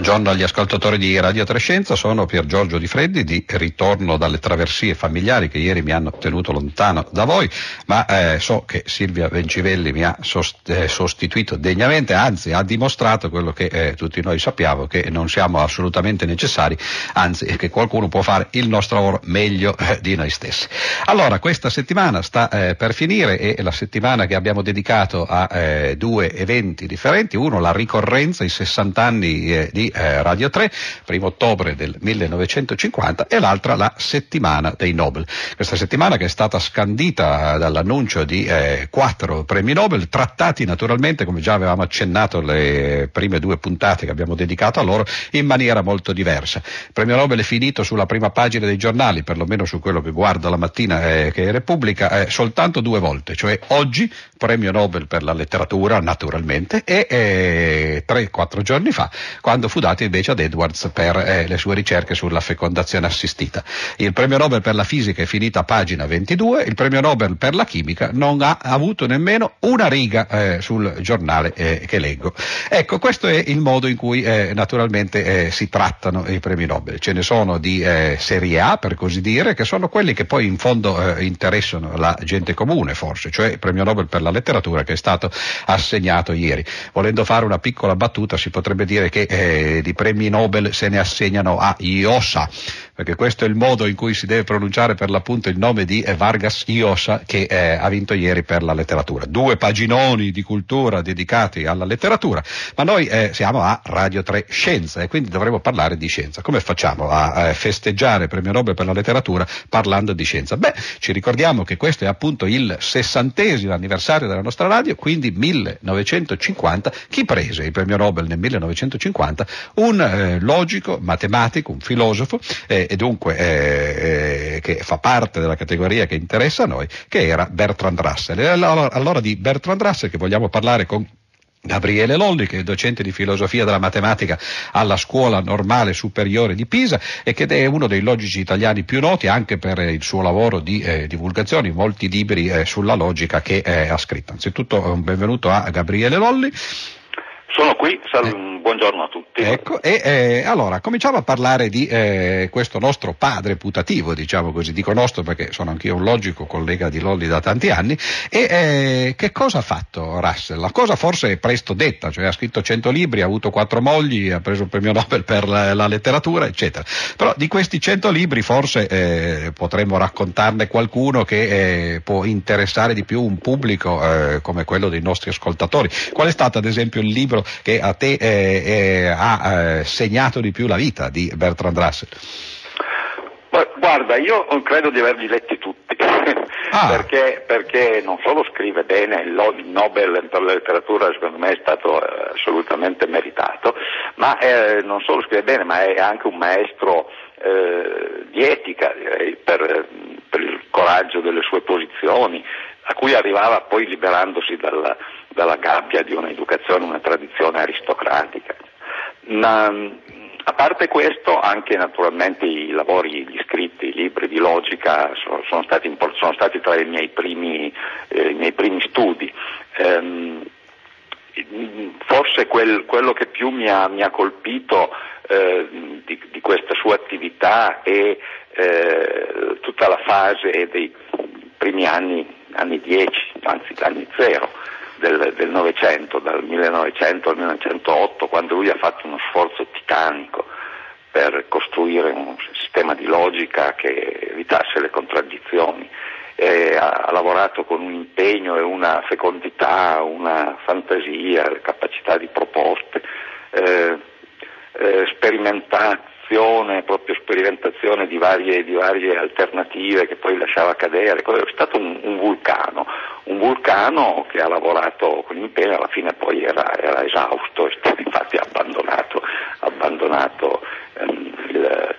Buongiorno agli ascoltatori di Radio Trescenza, sono Pier Giorgio Di Freddi di ritorno dalle traversie familiari che ieri mi hanno tenuto lontano da voi, ma eh, so che Silvia Vencivelli mi ha sost- eh, sostituito degnamente, anzi ha dimostrato quello che eh, tutti noi sappiamo, che non siamo assolutamente necessari, anzi che qualcuno può fare il nostro lavoro meglio eh, di noi stessi. Allora, questa settimana sta eh, per finire e la settimana che abbiamo dedicato a eh, due eventi differenti, uno la ricorrenza, i 60 anni di eh, Radio 3, primo ottobre del 1950 e l'altra la settimana dei Nobel. Questa settimana che è stata scandita dall'annuncio di eh, quattro premi Nobel, trattati naturalmente, come già avevamo accennato le prime due puntate che abbiamo dedicato a loro, in maniera molto diversa. Il premio Nobel è finito sulla prima pagina dei giornali, perlomeno su quello che guarda la mattina eh, che è Repubblica, eh, soltanto due volte, cioè oggi premio Nobel per la letteratura naturalmente e eh, tre, quattro giorni fa, quando fu dato invece ad Edwards per eh, le sue ricerche sulla fecondazione assistita. Il premio Nobel per la fisica è finito a pagina 22, il premio Nobel per la chimica non ha avuto nemmeno una riga eh, sul giornale eh, che leggo. Ecco, questo è il modo in cui eh, naturalmente eh, si trattano i premi Nobel. Ce ne sono di serie A, per così dire, che sono quelli che poi in fondo interessano la gente comune, forse, cioè il premio Nobel per la letteratura che è stato assegnato ieri. Volendo fare una piccola battuta, si potrebbe dire che di premi Nobel se ne assegnano a Iosa, perché questo è il modo in cui si deve pronunciare per l'appunto il nome di Vargas Llosa che eh, ha vinto ieri per la letteratura. Due paginoni di cultura dedicati alla letteratura, ma noi eh, siamo a Radio 3 Scienza e quindi dovremo parlare di scienza. Come facciamo a, a festeggiare il premio Nobel per la letteratura parlando di scienza? Beh, ci ricordiamo che questo è appunto il sessantesimo anniversario della nostra radio, quindi 1950. Chi prese il premio Nobel nel 1950? Un eh, logico, matematico, un filosofo eh, e dunque eh, eh, che fa parte della categoria che interessa a noi, che era Bertrand Russell. E allora, allora di Bertrand Russell che vogliamo parlare con Gabriele Lolli, che è docente di filosofia della matematica alla scuola normale superiore di Pisa e che è uno dei logici italiani più noti anche per il suo lavoro di eh, divulgazione, molti libri eh, sulla logica che eh, ha scritto. Anzitutto un benvenuto a Gabriele Lolli. Sono qui, sal- buongiorno a tutti. Ecco, e eh, allora cominciamo a parlare di eh, questo nostro padre putativo, diciamo così, dico nostro perché sono anch'io un logico collega di Lolli da tanti anni, e eh, che cosa ha fatto Russell? La cosa forse è presto detta, cioè ha scritto 100 libri, ha avuto quattro mogli, ha preso il premio Nobel per la, la letteratura, eccetera. Però di questi 100 libri forse eh, potremmo raccontarne qualcuno che eh, può interessare di più un pubblico eh, come quello dei nostri ascoltatori. Qual è stato ad esempio il libro che a te eh, ha segnato di più la vita di Bertrand Russell? Guarda, io credo di averli letti tutti, ah. perché, perché, non solo scrive bene, il Nobel per la letteratura secondo me è stato eh, assolutamente meritato, ma eh, non solo scrive bene, ma è anche un maestro eh, di etica, direi, per, per, il coraggio delle sue posizioni, a cui arrivava poi liberandosi dalla, dalla gabbia di un'educazione, una tradizione aristocratica. Ma, a parte questo, anche naturalmente i lavori, gli scritti, i libri di logica sono, sono, stati, sono stati, tra i miei primi, eh, i miei primi studi. Ehm, forse quel, quello che più mi ha, mi ha colpito eh, di, di, questa sua attività è eh, tutta la fase dei primi anni, anni 10, anzi anni 0 del Novecento, dal 1900 al 1908, quando lui ha fatto uno sforzo titanico per costruire un sistema di logica che evitasse le contraddizioni. E ha, ha lavorato con un impegno e una fecondità, una fantasia, capacità di proposte, eh, eh, sperimentazione, proprio sperimentazione di varie, di varie, alternative che poi lasciava cadere, è stato un, un, vulcano, un vulcano che ha lavorato con impegno, alla fine poi era, era esausto e infatti ha abbandonato, abbandonato ehm, il,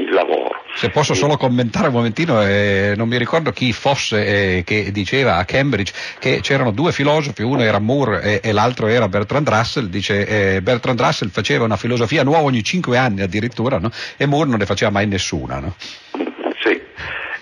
il lavoro. Se posso solo commentare un momentino, eh, non mi ricordo chi fosse eh, che diceva a Cambridge che c'erano due filosofi, uno era Moore e, e l'altro era Bertrand Russell, dice eh, Bertrand Russell faceva una filosofia nuova ogni cinque anni addirittura no? e Moore non ne faceva mai nessuna. No? Sì.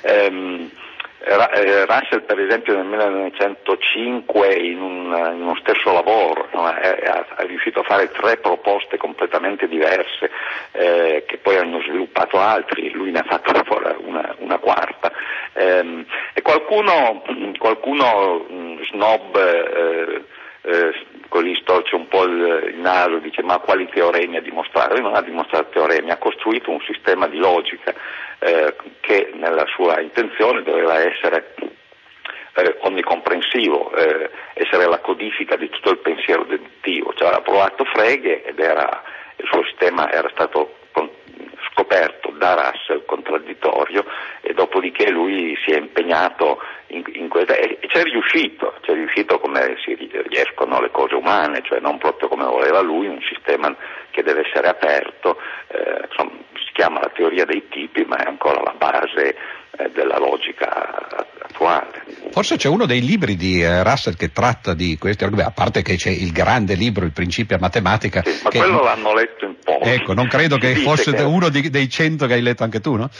Um, eh, Russell per esempio nel 1905 in, un, in uno stesso lavoro no, è, è, riuscito a fare tre proposte completamente diverse eh, che poi hanno sviluppato altri, lui ne ha fatto una, una quarta. Eh, e qualcuno, qualcuno snob eh, eh, così storce un po' il, naso, dice ma quali teoremi ha dimostrato? Lui non ha dimostrato teoremi, ha costruito un sistema di logica eh, che nella sua intenzione doveva essere eh, onnicomprensivo, eh, essere la codifica di tutto il pensiero deduttivo, cioè ha provato Frege ed era, il suo sistema era stato da Russell contraddittorio e dopodiché lui si è impegnato in, in questa, e c'è riuscito, c'è riuscito come si riescono le cose umane, cioè non proprio come voleva lui, un sistema che deve essere aperto, eh, insomma, si chiama la teoria dei tipi ma è ancora la base della logica attuale. Forse c'è uno dei libri di eh, Russell che tratta di questi argomenti, a parte che c'è il grande libro, Il principio a matematica. Sì, ma quello l'hanno letto in pochi. Ecco, non credo che fosse che... uno di, dei cento che hai letto anche tu, no?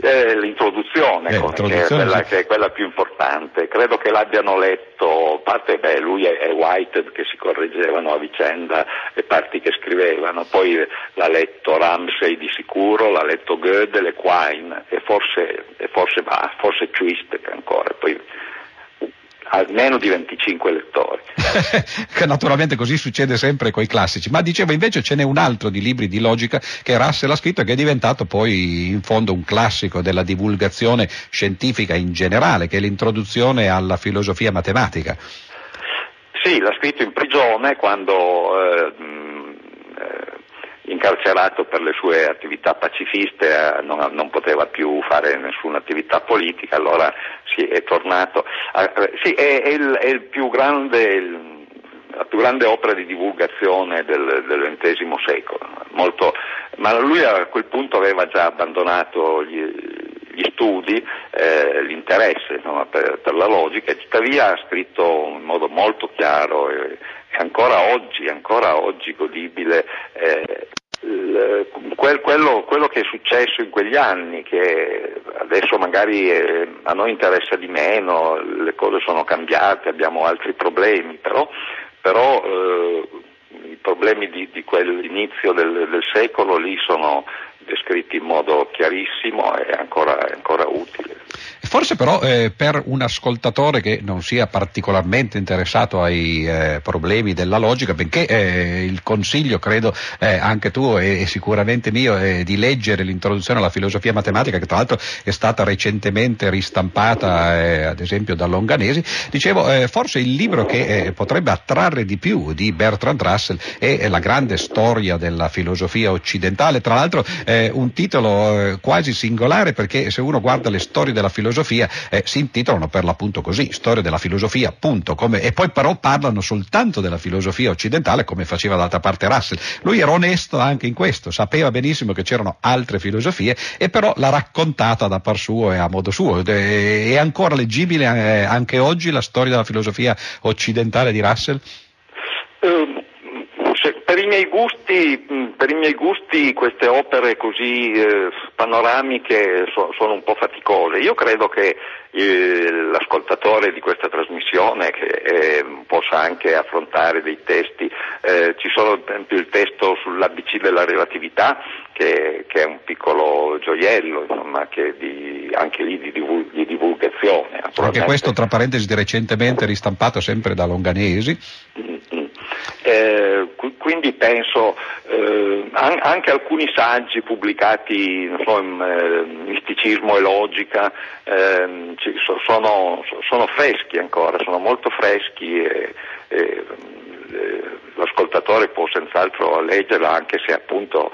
Eh, l'introduzione, eh, l'introduzione che, è quella, sì. che, è quella, più importante. Credo che l'abbiano letto, parte beh, lui e Whitehead che si correggevano a vicenda le parti che scrivevano, poi l'ha letto Ramsey di sicuro, l'ha letto Gödel e Quine e forse, e forse, bah, forse Chuistek ancora. Poi, almeno di 25 lettori. Naturalmente così succede sempre con i classici, ma dicevo invece ce n'è un altro di libri di logica che Russell ha scritto e che è diventato poi in fondo un classico della divulgazione scientifica in generale, che è l'introduzione alla filosofia matematica. Sì, l'ha scritto in prigione quando eh, incarcerato per le sue attività pacifiste, eh, non, non, poteva più fare nessuna attività politica, allora sì, è tornato. Eh, sì, è, è, il, è il più grande, il, la più grande opera di divulgazione del, del XX secolo, molto, ma lui a quel punto aveva già abbandonato gli, gli studi, eh, l'interesse insomma, per, per, la logica e tuttavia ha scritto in modo molto chiaro e, ancora oggi, ancora oggi godibile eh, quello, quello, che è successo in quegli anni, che adesso magari eh, a noi interessa di meno, le cose sono cambiate, abbiamo altri problemi, però, però eh, i problemi di, di quell'inizio del, del secolo lì sono descritti in modo chiarissimo e ancora, ancora utile. Forse però eh, per un ascoltatore che non sia particolarmente interessato ai eh, problemi della logica, benché eh, il consiglio, credo eh, anche tu e, sicuramente mio, è di leggere l'introduzione alla filosofia matematica, che tra l'altro è stata recentemente ristampata eh, ad esempio da Longanesi, dicevo eh, forse il libro che potrebbe attrarre di più di Bertrand Russell è la grande storia della filosofia occidentale, tra l'altro un titolo quasi singolare perché se uno guarda le storie della filosofia eh, si intitolano per l'appunto così, storia della filosofia, punto, come, e poi però parlano soltanto della filosofia occidentale come faceva d'altra parte Russell. Lui era onesto anche in questo, sapeva benissimo che c'erano altre filosofie e però l'ha raccontata da par suo e a modo suo. È ancora leggibile eh, anche oggi la storia della filosofia occidentale di Russell? Um miei gusti, per i miei gusti queste opere così eh, panoramiche so, sono un po' faticose. Io credo che eh, l'ascoltatore di questa trasmissione che, eh, possa anche affrontare dei testi, eh, ci sono per esempio il testo sull'ABC della relatività che, che è un piccolo gioiello, insomma, di, anche lì di, divul- di divulgazione. Anche questo tra parentesi recentemente ristampato sempre da Longanesi. Mm-hmm. Eh, quindi penso eh, anche alcuni saggi pubblicati so, in eh, misticismo e logica ehm, sono, sono, freschi ancora, sono molto freschi e, e l'ascoltatore può senz'altro leggerla anche se appunto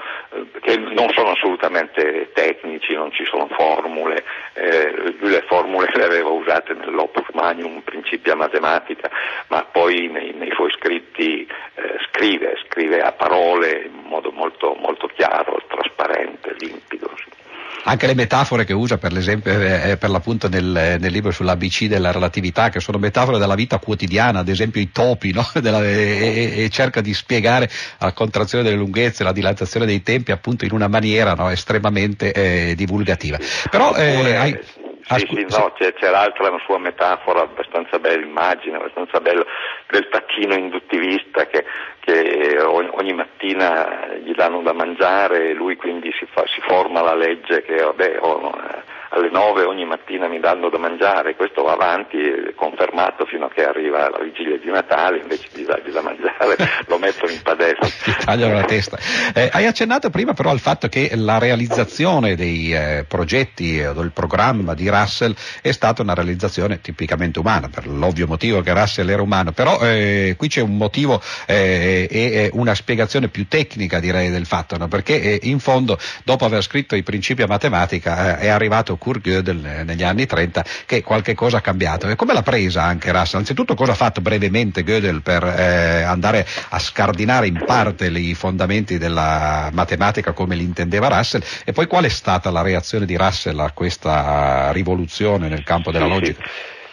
eh, non sono assolutamente tecnici, non ci sono formule, eh, le formule le aveva usate nell'Opus Magnum Principia Matematica, ma poi nei, nei suoi scritti eh, scrive, scrive a parole in modo molto, molto chiaro, trasparente, limpido. Sì. Anche le metafore che usa per l'esempio eh, per l'appunto nel, nel, libro sull'ABC della relatività, che sono metafore della vita quotidiana, ad esempio i topi, no? della, e, e, cerca di spiegare la contrazione delle lunghezze, la dilatazione dei tempi appunto in una maniera no? estremamente eh, divulgativa. Però, eh, hai... Ah, sì, sì, no, c'è, c'è, l'altra, una sua metafora abbastanza bella, immagine, abbastanza bella, del tacchino induttivista che, che ogni mattina gli danno da mangiare e lui quindi si, fa, si forma la legge che vabbè, oh, alle 9 ogni mattina mi danno da mangiare, questo va avanti, confermato fino a che arriva la vigilia di Natale, invece di dargli da mangiare lo mettono in padella. tagliano la testa. Eh, hai accennato prima però al fatto che la realizzazione dei eh, progetti o del programma di Russell è stata una realizzazione tipicamente umana, per l'ovvio motivo che Russell era umano, però eh, qui c'è un motivo eh, e una spiegazione più tecnica direi del fatto, no? perché eh, in fondo dopo aver scritto i principi a matematica eh, è arrivato Kurt Gödel negli anni 30 che qualche cosa ha cambiato. E come l'ha presa anche Russell? Anzitutto cosa ha fatto brevemente Gödel per eh, andare a scardinare in parte i fondamenti della matematica come li intendeva Russell e poi qual è stata la reazione di Russell a questa rivoluzione nel campo della logica?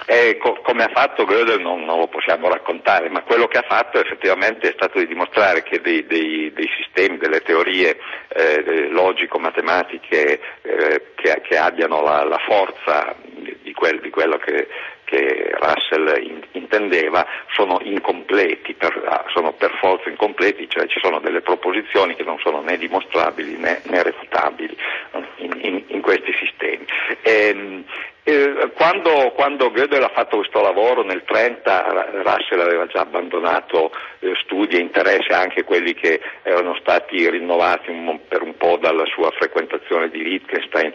Eh, co- come ha fatto Gödel non, non, lo possiamo raccontare, ma quello che ha fatto effettivamente è stato di dimostrare che dei, dei, dei sistemi, delle teorie eh, logico-matematiche eh, che, che, abbiano la, la forza di, quel, di, quello che, che Russell in, intendeva sono incompleti, per, ah, sono per forza incompleti, cioè ci sono delle proposizioni che non sono né dimostrabili né, né refutabili in, in, in questi sistemi. E, ehm, eh, quando, quando Gödel ha fatto questo lavoro nel 30 Russell aveva già abbandonato eh, studi e interessi, anche quelli che erano stati rinnovati per un po' dalla sua frequentazione di Wittgenstein.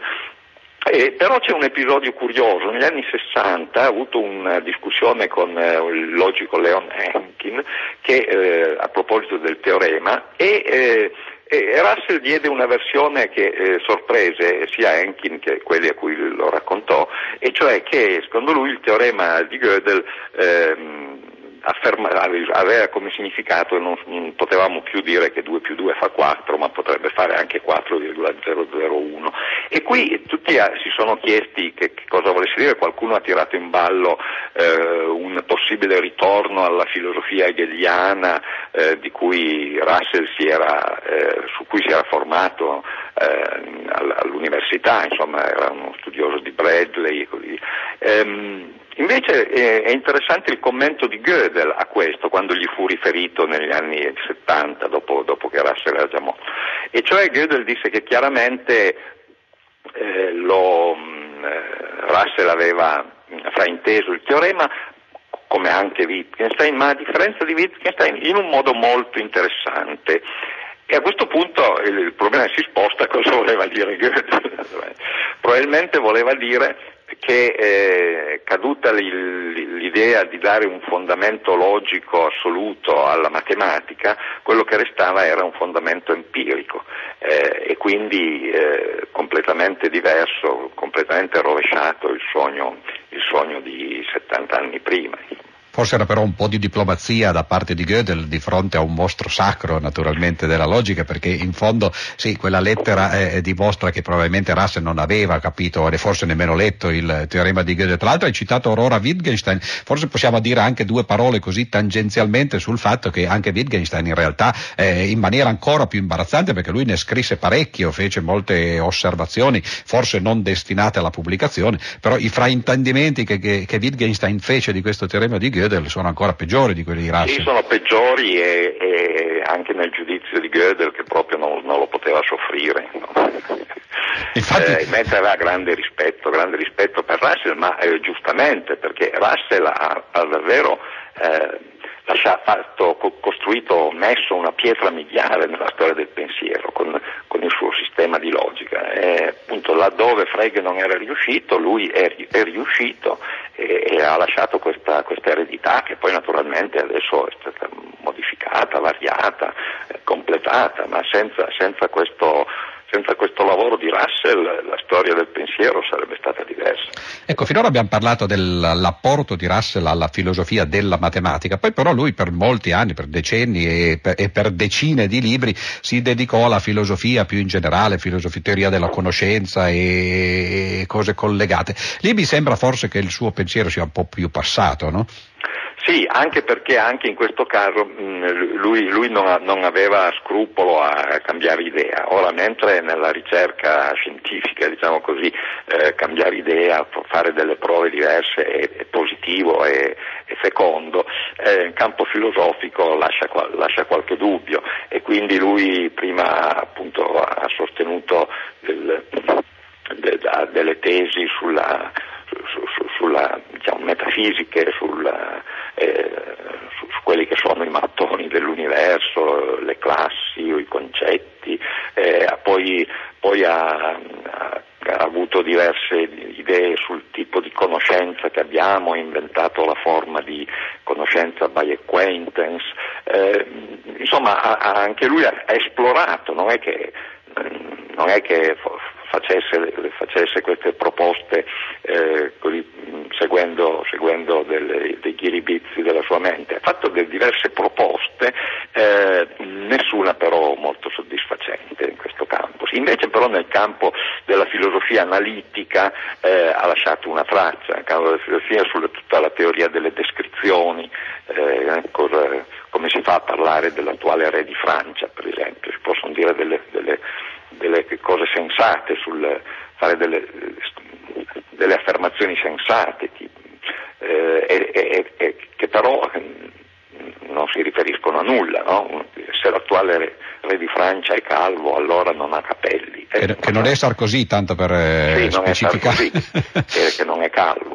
Eh, però c'è un episodio curioso, negli anni 60 ha avuto una discussione con eh, il logico Leon Henkin che, eh, a proposito del teorema e eh, Russell diede una versione che eh, sorprese sia Henkin che quelli a cui lo raccontò, e cioè che secondo lui il teorema di Gödel ehm, afferma, aveva come significato non, non, potevamo più dire che 2 più 2 fa 4, ma potrebbe fare anche 4,001. E qui tutti si sono chiesti che, che, cosa volesse dire, qualcuno ha tirato in ballo eh, un possibile ritorno alla filosofia hegeliana eh, cui era, eh, su cui si era formato eh, all'università, insomma era uno studioso di Bradley e così. Ehm, Invece è interessante il commento di Gödel a questo, quando gli fu riferito negli anni 70, dopo, dopo che Russell era già morto. E cioè Gödel disse che chiaramente eh, lo, eh, Russell aveva frainteso il teorema, come anche Wittgenstein, ma a differenza di Wittgenstein in un modo molto interessante. E a questo punto il problema si sposta cosa voleva dire Goethe. Probabilmente voleva dire che eh, caduta l'idea di dare un fondamento logico assoluto alla matematica, quello che restava era un fondamento empirico eh, e quindi eh, completamente diverso, completamente rovesciato il sogno, il sogno di 70 anni prima. Forse era però un po' di diplomazia da parte di Gödel di fronte a un mostro sacro naturalmente della logica perché in fondo sì, quella lettera eh, dimostra che probabilmente Russell non aveva capito e forse nemmeno letto il teorema di Gödel. Tra l'altro hai citato Aurora Wittgenstein, forse possiamo dire anche due parole così tangenzialmente sul fatto che anche Wittgenstein in realtà eh, in maniera ancora più imbarazzante perché lui ne scrisse parecchio, fece molte osservazioni, forse non destinate alla pubblicazione, però i fraintendimenti che, che, che Wittgenstein fece di questo teorema di Gödel Gödel sono ancora peggiori di quelli di Russell. Sì, sono peggiori e, e anche nel giudizio di Gödel che proprio non, non lo poteva soffrire. No? Infatti... Eh, mentre aveva grande rispetto, grande rispetto per Russell, ma eh, giustamente perché Russell ha, ha davvero eh, fatto, costruito, messo una pietra miliare nella storia del pensiero con, con il suo sistema di logica. E, appunto laddove Frege non era riuscito, lui è, è riuscito e, e, ha lasciato questa, questa, eredità che poi naturalmente adesso è stata modificata, variata, eh, completata, ma senza, senza questo senza questo lavoro di Russell la storia del pensiero sarebbe stata diversa. Ecco, finora abbiamo parlato dell'apporto di Russell alla filosofia della matematica, poi però lui per molti anni, per decenni e per, e per decine di libri si dedicò alla filosofia più in generale, filosofia, teoria della conoscenza e cose collegate. Lì mi sembra forse che il suo pensiero sia un po' più passato, no? Sì, anche perché anche in questo caso mh, lui, lui non, non, aveva scrupolo a cambiare idea. Ora, mentre nella ricerca scientifica, diciamo così, eh, cambiare idea, fare delle prove diverse è, è positivo e, fecondo, eh, in campo filosofico lascia, lascia, qualche dubbio e quindi lui prima appunto ha sostenuto del, de, de, delle tesi sulla su, su, sulla diciamo, metafisiche, sulla, eh, su, su, quelli che sono i mattoni dell'universo, le classi, i concetti, eh, poi, poi ha, ha, ha, avuto diverse idee sul tipo di conoscenza che abbiamo, ha inventato la forma di conoscenza by acquaintance, eh, insomma anche lui ha, esplorato, non è che, non è che facesse, facesse queste proposte eh, così, seguendo, seguendo delle, dei ghiribizzi della sua mente. Ha fatto diverse proposte, eh, nessuna però molto soddisfacente in questo campo. Invece però nel campo della filosofia analitica eh, ha lasciato una traccia, campo della filosofia su tutta la teoria delle descrizioni, eh, cosa, come si fa a parlare dell'attuale re di Francia, per esempio, si possono dire delle, delle delle cose sensate, sul fare delle, delle affermazioni sensate, eh, e, e, che però non si riferiscono a nulla, no? se l'attuale re, re, di Francia è calvo allora non ha capelli. Eh, che, che non è Sarkozy, tanto per eh, sì, specificare. Non è Sarkozy, che non è calvo.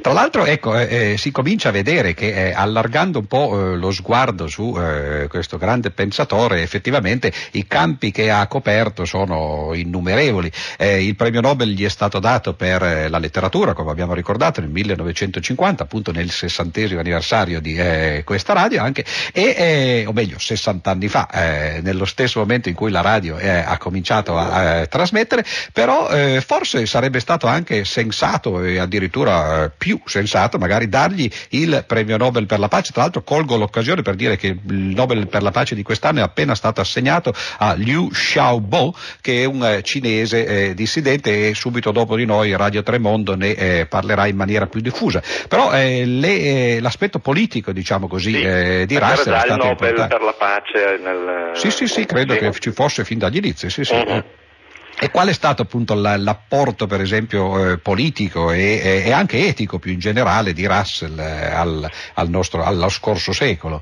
Tra l'altro ecco, eh, eh, si comincia a vedere che eh, allargando un po' eh, lo sguardo su eh, questo grande pensatore, effettivamente i campi che ha coperto sono innumerevoli. Eh, il premio Nobel gli è stato dato per la letteratura, come abbiamo ricordato, nel 1950, appunto nel sessantesimo anniversario di questa radio anche, e, o meglio 60 anni fa, nello stesso momento in cui la radio ha cominciato a, trasmettere, però forse sarebbe stato anche sensato e addirittura più sensato magari dargli il premio Nobel per la pace. Tra l'altro colgo l'occasione per dire che il Nobel per la pace di quest'anno è appena stato assegnato a Liu Xiaobo, che è un eh, cinese eh, dissidente e subito dopo di noi Radio Tremondo ne eh, parlerà in maniera più diffusa. Però eh, le, eh, l'aspetto politico, diciamo così, sì, eh, di Russell è stato Nobel importante. per la pace nel... Sì, sì, sì, credo sì. che ci fosse fin dagli inizi, sì, sì. Uh-huh. E qual è stato appunto l'apporto per esempio eh, politico e, anche etico più in generale di Russell eh, al, al nostro, allo scorso secolo?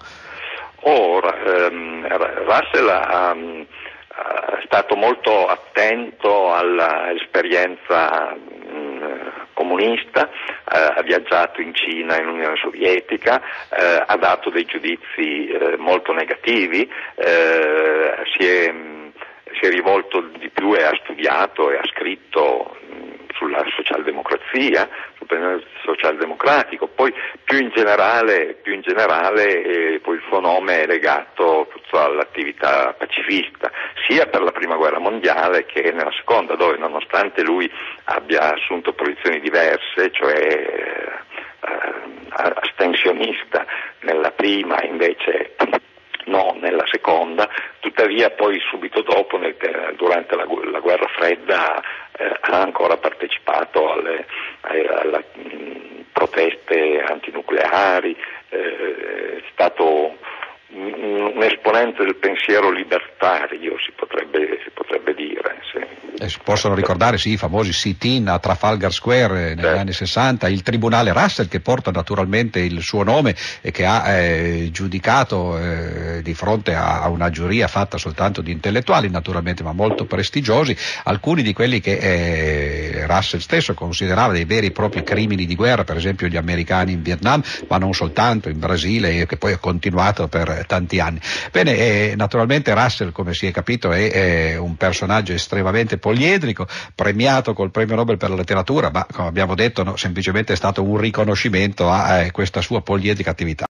Oh, um, Russell ha, è stato molto attento all'esperienza comunista, ha viaggiato in Cina in Unione Sovietica, uh, ha dato dei giudizi molto negativi, si è si è rivolto di più e ha studiato e ha scritto sulla socialdemocrazia, sul penale socialdemocratico, poi più in generale, più in generale eh, il suo nome è legato all'attività pacifista, sia per la prima guerra mondiale che nella seconda, dove nonostante lui abbia assunto posizioni diverse, cioè eh, astensionista nella prima invece no nella seconda, tuttavia poi subito dopo, nel, durante la, la, guerra fredda, eh, ha ancora partecipato alle, alle, alle mh, proteste antinucleari, eh, è stato un esponente del pensiero libertario, si potrebbe, si potrebbe dire. Sì. Eh, si possono ricordare sì, i famosi sit-in a Trafalgar Square eh, negli certo. anni 60, il tribunale Russell che porta naturalmente il suo nome e che ha eh, giudicato eh, di fronte a, a, una giuria fatta soltanto di intellettuali naturalmente ma molto prestigiosi, alcuni di quelli che eh, Russell stesso considerava dei veri e propri crimini di guerra, per esempio gli americani in Vietnam, ma non soltanto in Brasile che poi ha continuato per tanti anni. Bene, eh, naturalmente Russell, come si è capito, è, è, un personaggio estremamente poliedrico, premiato col premio Nobel per la letteratura, ma come abbiamo detto no, semplicemente è stato un riconoscimento a eh, questa sua poliedrica attività.